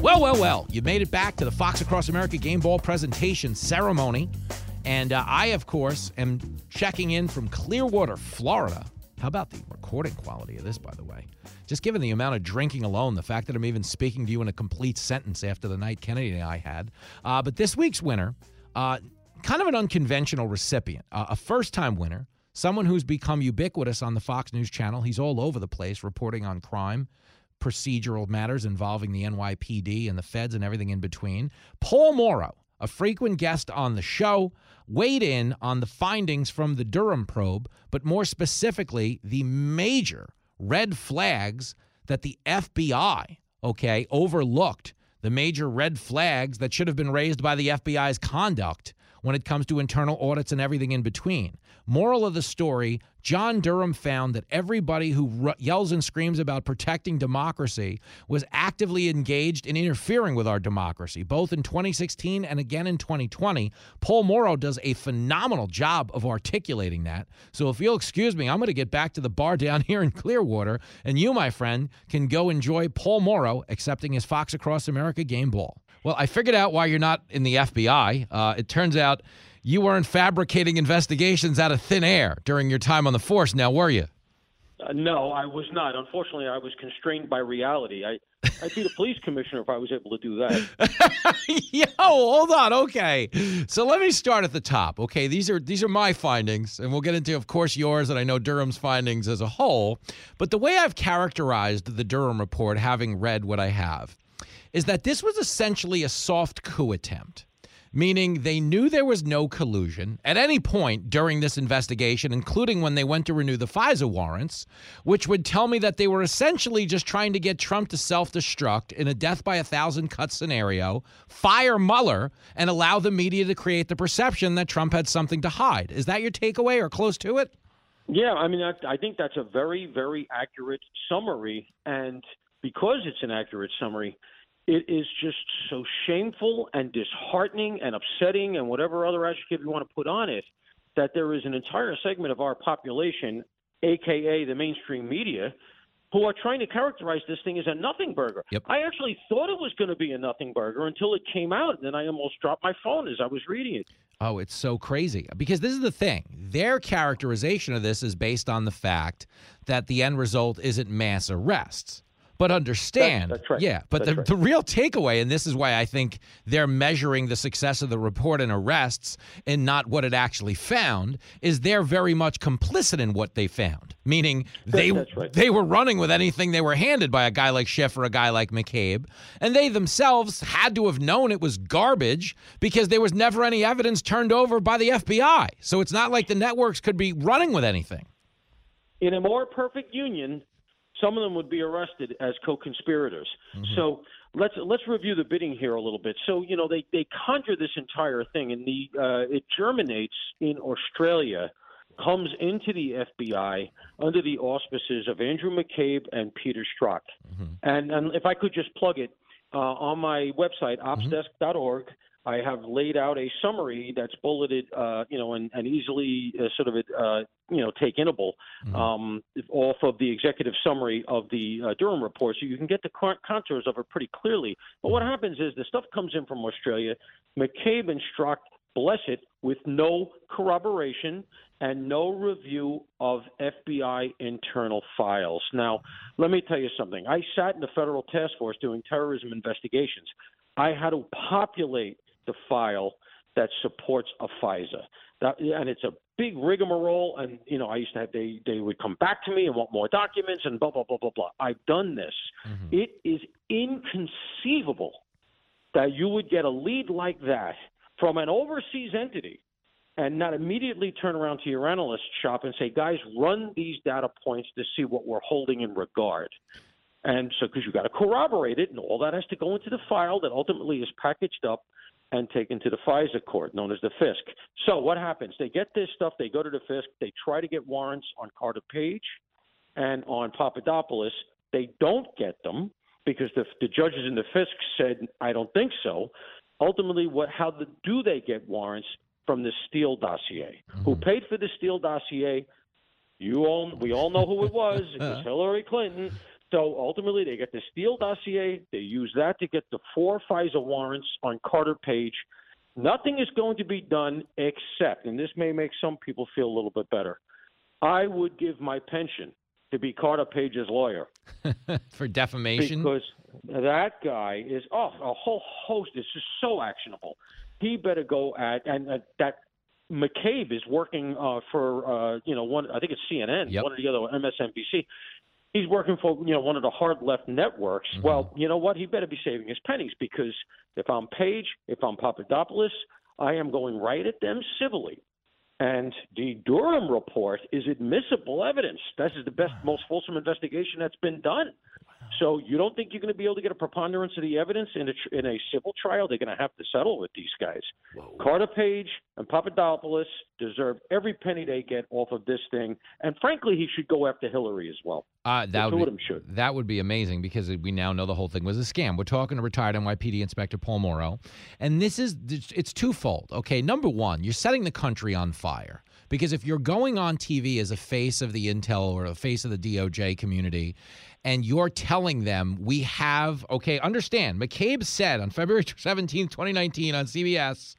Well, well, well, you made it back to the Fox Across America Game Ball presentation ceremony. And uh, I, of course, am checking in from Clearwater, Florida. How about the recording quality of this, by the way? Just given the amount of drinking alone, the fact that I'm even speaking to you in a complete sentence after the night Kennedy and I had. Uh, but this week's winner, uh, kind of an unconventional recipient, uh, a first time winner, someone who's become ubiquitous on the Fox News channel. He's all over the place reporting on crime procedural matters involving the NYPD and the feds and everything in between. Paul Mauro, a frequent guest on the show, weighed in on the findings from the Durham probe, but more specifically, the major red flags that the FBI, okay, overlooked. The major red flags that should have been raised by the FBI's conduct when it comes to internal audits and everything in between. Moral of the story John Durham found that everybody who yells and screams about protecting democracy was actively engaged in interfering with our democracy, both in 2016 and again in 2020. Paul Mauro does a phenomenal job of articulating that. So if you'll excuse me, I'm going to get back to the bar down here in Clearwater, and you, my friend, can go enjoy Paul Mauro accepting his Fox Across America game ball. Well, I figured out why you're not in the FBI. Uh, it turns out you weren't fabricating investigations out of thin air during your time on the force, now were you? Uh, no, I was not. Unfortunately, I was constrained by reality. I, I'd be the police commissioner if I was able to do that. Yo, hold on. Okay, so let me start at the top. Okay, these are these are my findings, and we'll get into, of course, yours and I know Durham's findings as a whole. But the way I've characterized the Durham report, having read what I have, is that this was essentially a soft coup attempt meaning they knew there was no collusion at any point during this investigation, including when they went to renew the FISA warrants, which would tell me that they were essentially just trying to get Trump to self destruct in a death by a thousand cuts scenario, fire Mueller, and allow the media to create the perception that Trump had something to hide. Is that your takeaway or close to it? Yeah, I mean, I, I think that's a very, very accurate summary. And because it's an accurate summary, it is just so shameful and disheartening and upsetting and whatever other adjective you want to put on it that there is an entire segment of our population, aka the mainstream media, who are trying to characterize this thing as a nothing burger. Yep. I actually thought it was going to be a nothing burger until it came out, and then I almost dropped my phone as I was reading it. Oh, it's so crazy. Because this is the thing. Their characterization of this is based on the fact that the end result isn't mass arrests. But understand, that's right. yeah. But that's the, right. the real takeaway, and this is why I think they're measuring the success of the report and arrests and not what it actually found, is they're very much complicit in what they found. Meaning they right. they were running with anything they were handed by a guy like Schiff or a guy like McCabe, and they themselves had to have known it was garbage because there was never any evidence turned over by the FBI. So it's not like the networks could be running with anything. In a more perfect union, some of them would be arrested as co-conspirators. Mm-hmm. So let's let's review the bidding here a little bit. So you know they they conjure this entire thing, and the uh, it germinates in Australia, comes into the FBI under the auspices of Andrew McCabe and Peter Strzok. Mm-hmm. And and if I could just plug it uh, on my website mm-hmm. I have laid out a summary that's bulleted, uh, you know, and, and easily uh, sort of, uh, you know, take inable mm-hmm. um, off of the executive summary of the uh, Durham report, so you can get the contours of it pretty clearly. But what happens is the stuff comes in from Australia. McCabe and Strzok bless it with no corroboration and no review of FBI internal files. Now, let me tell you something. I sat in the federal task force doing terrorism investigations. I had to populate the file that supports a FISA. That, and it's a big rigmarole. And you know, I used to have they they would come back to me and want more documents and blah blah blah blah blah. I've done this. Mm-hmm. It is inconceivable that you would get a lead like that from an overseas entity and not immediately turn around to your analyst shop and say, guys, run these data points to see what we're holding in regard. And so, because you've got to corroborate it, and all that has to go into the file that ultimately is packaged up and taken to the FISA court, known as the FISC. So, what happens? They get this stuff, they go to the FISC, they try to get warrants on Carter Page and on Papadopoulos. They don't get them because the, the judges in the FISC said, I don't think so. Ultimately, what how the, do they get warrants from the Steele dossier? Mm-hmm. Who paid for the Steele dossier? You all, we all know who it was. It was Hillary Clinton. So ultimately, they get the Steele dossier. They use that to get the four FISA warrants on Carter Page. Nothing is going to be done except, and this may make some people feel a little bit better. I would give my pension to be Carter Page's lawyer for defamation because that guy is oh a whole host. This is just so actionable. He better go at and uh, that McCabe is working uh, for uh, you know one. I think it's CNN, yep. one of the other MSNBC he's working for you know one of the hard left networks. Mm-hmm. Well, you know what? He better be saving his pennies because if I'm Page, if I'm Papadopoulos, I am going right at them civilly. And the Durham report is admissible evidence. This is the best, most fulsome investigation that's been done. So you don't think you're going to be able to get a preponderance of the evidence in a, in a civil trial? They're going to have to settle with these guys. Whoa. Carter Page and Papadopoulos deserve every penny they get off of this thing, and frankly, he should go after Hillary as well. Uh, that would be, that would be amazing because we now know the whole thing was a scam. We're talking to retired NYPD Inspector Paul Mauro, and this is it's twofold. Okay, number one, you're setting the country on fire. Because if you're going on TV as a face of the Intel or a face of the DOJ community and you're telling them we have, okay, understand, McCabe said on February 17, 2019 on CBS,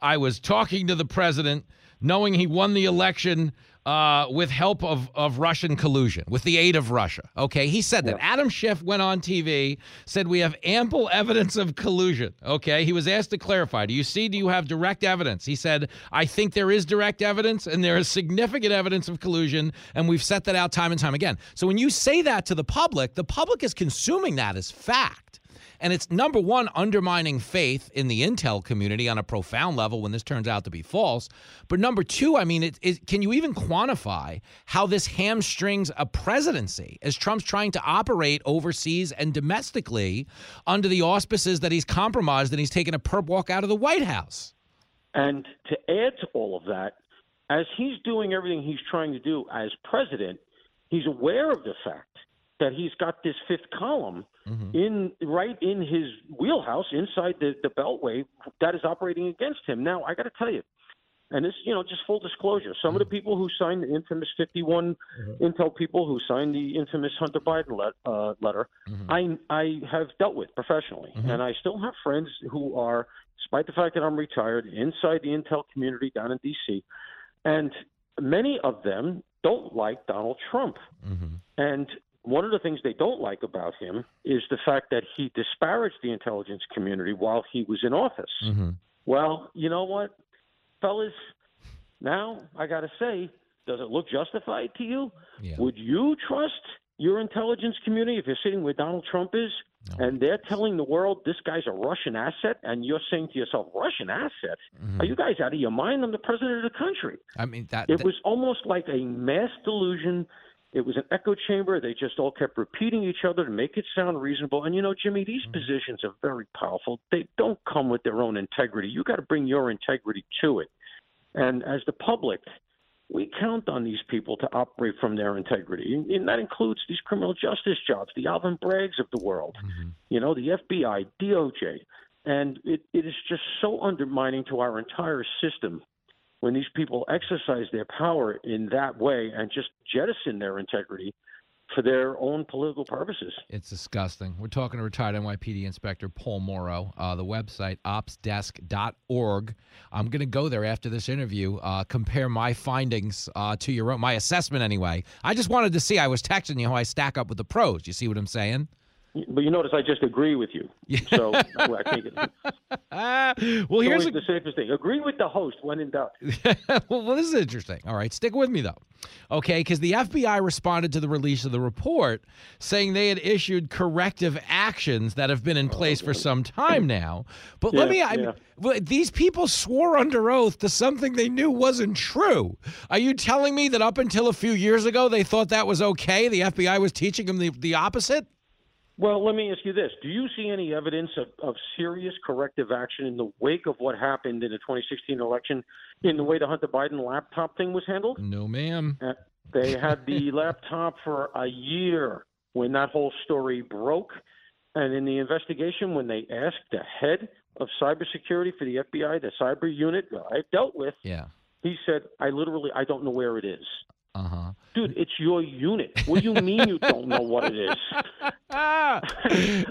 I was talking to the president knowing he won the election uh, with help of, of Russian collusion, with the aid of Russia. Okay, he said that. Adam Schiff went on TV, said we have ample evidence of collusion. Okay, he was asked to clarify. Do you see? Do you have direct evidence? He said, I think there is direct evidence, and there is significant evidence of collusion, and we've set that out time and time again. So when you say that to the public, the public is consuming that as fact. And it's number one, undermining faith in the intel community on a profound level when this turns out to be false. But number two, I mean, it, it, can you even quantify how this hamstrings a presidency as Trump's trying to operate overseas and domestically under the auspices that he's compromised and he's taken a perp walk out of the White House? And to add to all of that, as he's doing everything he's trying to do as president, he's aware of the fact that he's got this fifth column mm-hmm. in right in his wheelhouse inside the, the beltway that is operating against him. Now, I got to tell you, and this, you know, just full disclosure, some mm-hmm. of the mm-hmm. people who signed the infamous 51 mm-hmm. Intel people who signed the infamous Hunter Biden let, uh, letter, mm-hmm. I I have dealt with professionally, mm-hmm. and I still have friends who are, despite the fact that I'm retired, inside the Intel community down in D.C., and many of them don't like Donald Trump. And one of the things they don't like about him is the fact that he disparaged the intelligence community while he was in office. Mm-hmm. Well, you know what, fellas? Now I got to say, does it look justified to you? Yeah. Would you trust your intelligence community if you're sitting where Donald Trump is no. and they're telling the world this guy's a Russian asset, and you're saying to yourself, "Russian asset? Mm-hmm. Are you guys out of your mind? I'm the president of the country." I mean, that it that... was almost like a mass delusion it was an echo chamber. They just all kept repeating each other to make it sound reasonable. And you know, Jimmy, these mm-hmm. positions are very powerful. They don't come with their own integrity. You got to bring your integrity to it. And as the public, we count on these people to operate from their integrity. And that includes these criminal justice jobs, the Alvin Braggs of the world, mm-hmm. you know, the FBI, DOJ. And it, it is just so undermining to our entire system when these people exercise their power in that way and just jettison their integrity for their own political purposes. It's disgusting. We're talking to retired NYPD Inspector Paul Mauro. Uh, the website, opsdesk.org. I'm going to go there after this interview, uh, compare my findings uh, to your own, my assessment anyway. I just wanted to see, I was texting you how I stack up with the pros. You see what I'm saying? But you notice I just agree with you. So I think it. well, here's a, the safest thing. Agree with the host when in doubt. well, this is interesting. All right, stick with me though. Okay, because the FBI responded to the release of the report saying they had issued corrective actions that have been in place for some time now. But yeah, let me, I yeah. mean, these people swore under oath to something they knew wasn't true. Are you telling me that up until a few years ago they thought that was okay? The FBI was teaching them the, the opposite? Well, let me ask you this. Do you see any evidence of, of serious corrective action in the wake of what happened in the 2016 election in the way the Hunter Biden laptop thing was handled? No, ma'am. Uh, they had the laptop for a year when that whole story broke. And in the investigation, when they asked the head of cybersecurity for the FBI, the cyber unit I dealt with, yeah. he said, I literally, I don't know where it is. Uh huh. Dude, it's your unit. What do you mean you don't know what it is?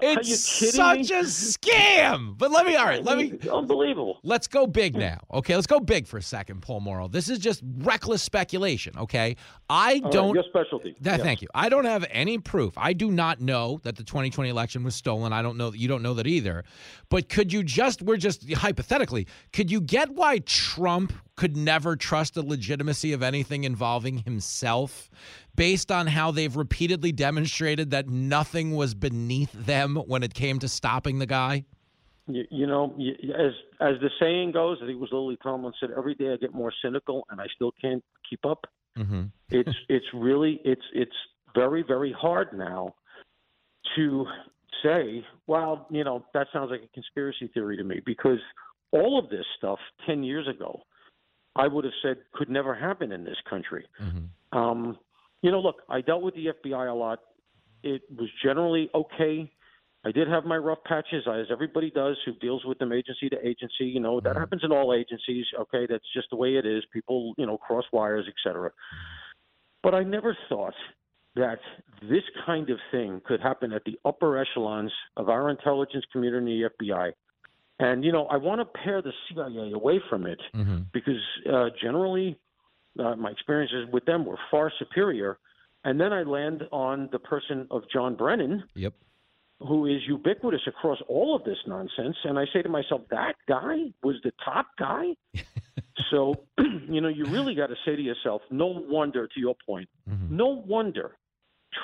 it's such me? a scam. But let me, all right, let me. Unbelievable. Let's go big now. Okay, let's go big for a second, Paul Mauro. This is just reckless speculation. Okay, I all don't. Right, your specialty. That, yes. Thank you. I don't have any proof. I do not know that the 2020 election was stolen. I don't know that you don't know that either. But could you just? We're just hypothetically. Could you get why Trump could never trust the legitimacy of anything involving himself based on how they've repeatedly demonstrated that nothing was beneath them when it came to stopping the guy? You, you know, as as the saying goes, I think it was Lily Tomlin said, "Every day I get more cynical, and I still can't keep up." Mm-hmm. it's it's really it's it's very very hard now to say, well, you know, that sounds like a conspiracy theory to me because all of this stuff ten years ago I would have said could never happen in this country. Mm-hmm. Um, you know, look, I dealt with the FBI a lot. It was generally okay. I did have my rough patches, as everybody does who deals with them agency to agency. You know, that mm-hmm. happens in all agencies. Okay, that's just the way it is. People, you know, cross wires, etc. But I never thought that this kind of thing could happen at the upper echelons of our intelligence community, the FBI. And you know, I want to pair the CIA away from it mm-hmm. because uh, generally, uh, my experiences with them were far superior. And then I land on the person of John Brennan, yep. who is ubiquitous across all of this nonsense. And I say to myself, that guy was the top guy. so, you know, you really got to say to yourself, no wonder, to your point, mm-hmm. no wonder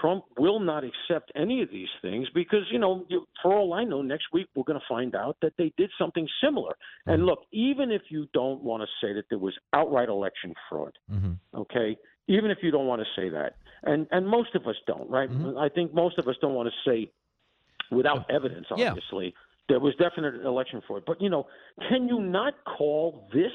Trump will not accept any of these things because, you know, for all I know, next week we're going to find out that they did something similar. Mm-hmm. And look, even if you don't want to say that there was outright election fraud, mm-hmm. okay, even if you don't want to say that, and and most of us don't, right? Mm-hmm. I think most of us don't want to say without evidence, obviously. Yeah. There was definite election fraud, but you know, can you not call this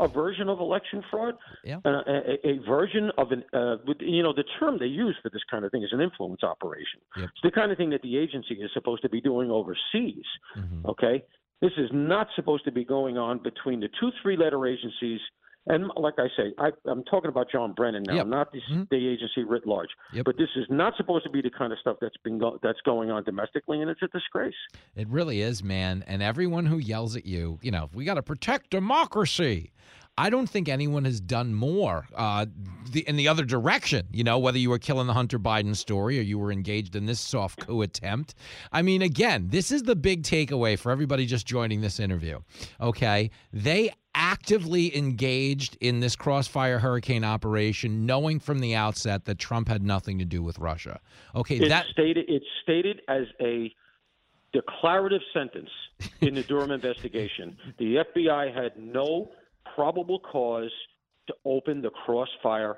a version of election fraud, yeah. uh, a, a, version of an, uh, you know, the term they use for this kind of thing is an influence operation. Yep. It's the kind of thing that the agency is supposed to be doing overseas. Mm-hmm. Okay, this is not supposed to be going on between the two three-letter agencies. And like I say, I, am talking about John Brennan now, yep. not the, mm-hmm. the, agency writ large. Yep. But this is not supposed to be the kind of stuff that's been go- that's going on domestically, and it's a disgrace. It really is, man. And everyone who yells at you, you know, we got to protect democracy. I don't think anyone has done more uh, the, in the other direction. You know, whether you were killing the Hunter Biden story or you were engaged in this soft coup attempt. I mean, again, this is the big takeaway for everybody just joining this interview. Okay, they actively engaged in this crossfire hurricane operation, knowing from the outset that Trump had nothing to do with Russia. Okay, it's that stated. It's stated as a declarative sentence in the Durham investigation. The FBI had no probable cause to open the Crossfire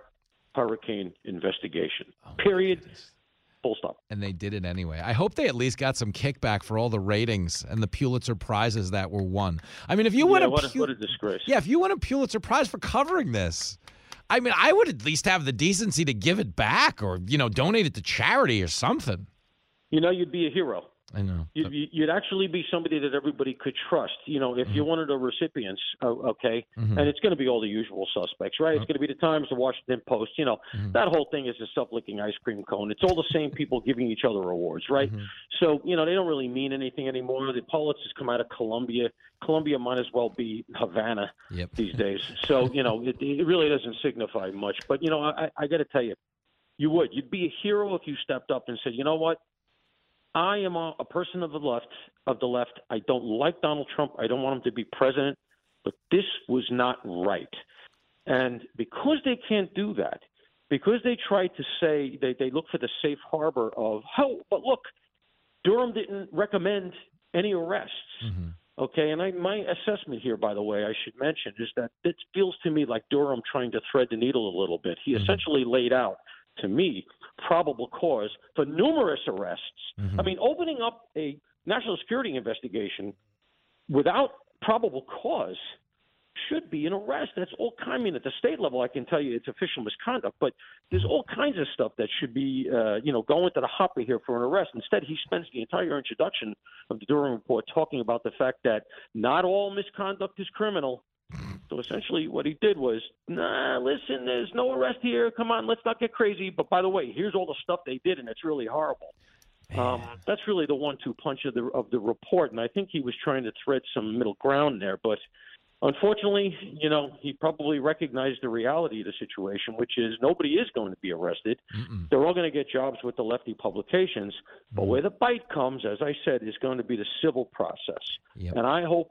hurricane investigation. Oh Period. Full stop. And they did it anyway. I hope they at least got some kickback for all the ratings and the Pulitzer prizes that were won. I mean, if you yeah, win a, what, a, what a disgrace. Yeah, if you win a Pulitzer Prize for covering this, I mean, I would at least have the decency to give it back or you know donate it to charity or something. You know, you'd be a hero. I know. You'd, you'd, actually be somebody that everybody could trust. You know, if mm-hmm. you're one of the recipients, okay, mm-hmm. and it's going to be all the usual suspects, right? It's going to be the Times, the Washington Post. You know, mm-hmm. that whole thing is a self-licking ice cream cone. It's all the same people giving each other awards, right? Mm-hmm. So you know, they don't really mean anything anymore. The Pulitzers come out of Columbia. Columbia might as well be Havana yep. these days. So you know, it, it really doesn't signify much. But you know, I, I got to tell you, you would. You'd be a hero if you stepped up and said, you know what I am a, a person of the left. Of the left, I don't like Donald Trump. I don't want him to be president. But this was not right, and because they can't do that, because they tried to say they they look for the safe harbor of oh, but look, Durham didn't recommend any arrests. Mm-hmm. Okay, and I, my assessment here, by the way, I should mention, is that it feels to me like Durham trying to thread the needle a little bit. He mm-hmm. essentially laid out, to me, probable cause for numerous arrests. Mm-hmm. I mean, opening up a national security investigation without probable cause should be an arrest. That's all kind. I mean, at the state level, I can tell you it's official misconduct, but there's all kinds of stuff that should be, uh, you know, going to the hopper here for an arrest. Instead, he spends the entire introduction of the Durham report talking about the fact that not all misconduct is criminal. So essentially, what he did was, nah, listen, there's no arrest here. Come on, let's not get crazy. But by the way, here's all the stuff they did, and it's really horrible. Um, that's really the one-two punch of the of the report, and I think he was trying to thread some middle ground there. But Unfortunately, you know, he probably recognized the reality of the situation, which is nobody is going to be arrested. Mm-mm. They're all going to get jobs with the lefty publications. But where the bite comes, as I said, is going to be the civil process. Yep. And I hope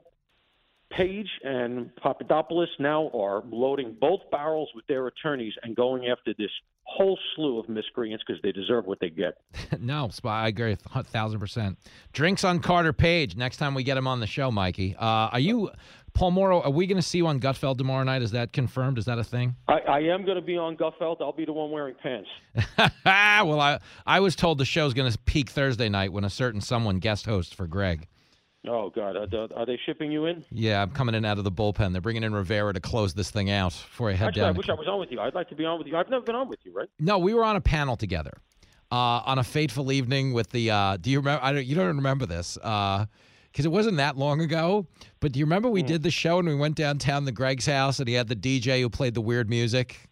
Page and Papadopoulos now are loading both barrels with their attorneys and going after this whole slew of miscreants because they deserve what they get. no, I agree a thousand percent. Drinks on Carter Page next time we get him on the show, Mikey. Uh, are you Paul Mauro, are we going to see you on Gutfeld tomorrow night? Is that confirmed? Is that a thing? I, I am going to be on Gutfeld. I'll be the one wearing pants. well, I I was told the show's going to peak Thursday night when a certain someone guest hosts for Greg. Oh God, are, are, they shipping you in? Yeah, I'm coming in out of the bullpen. They're bringing in Rivera to close this thing out before I head Actually, down. I wish I was on with you. I'd like to be on with you. I've never been on with you, right? No, we were on a panel together uh, on a fateful evening with the. Uh, do you remember? I don't, you don't remember this. Uh, because it wasn't that long ago. But do you remember we mm. did the show and we went downtown to Greg's house and he had the DJ who played the weird music?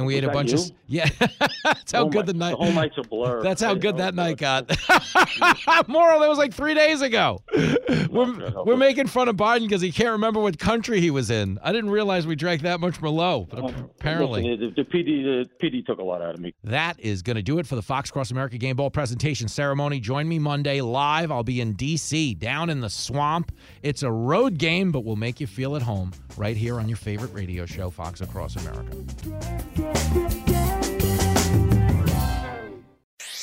And we Was ate a bunch you? of yeah. That's how oh good my, the night. The whole night's a blur. That's how good that night got. Moral, that was like three days ago. we're, we're making fun of Biden because he can't remember what country he was in. I didn't realize we drank that much Merlot, but uh, apparently listen, the, the, PD the PD took a lot out of me. That is going to do it for the Fox Cross America Game Ball presentation ceremony. Join me Monday live. I'll be in D.C. down in the swamp. It's a road game, but we'll make you feel at home right here on your favorite radio show, Fox Across America.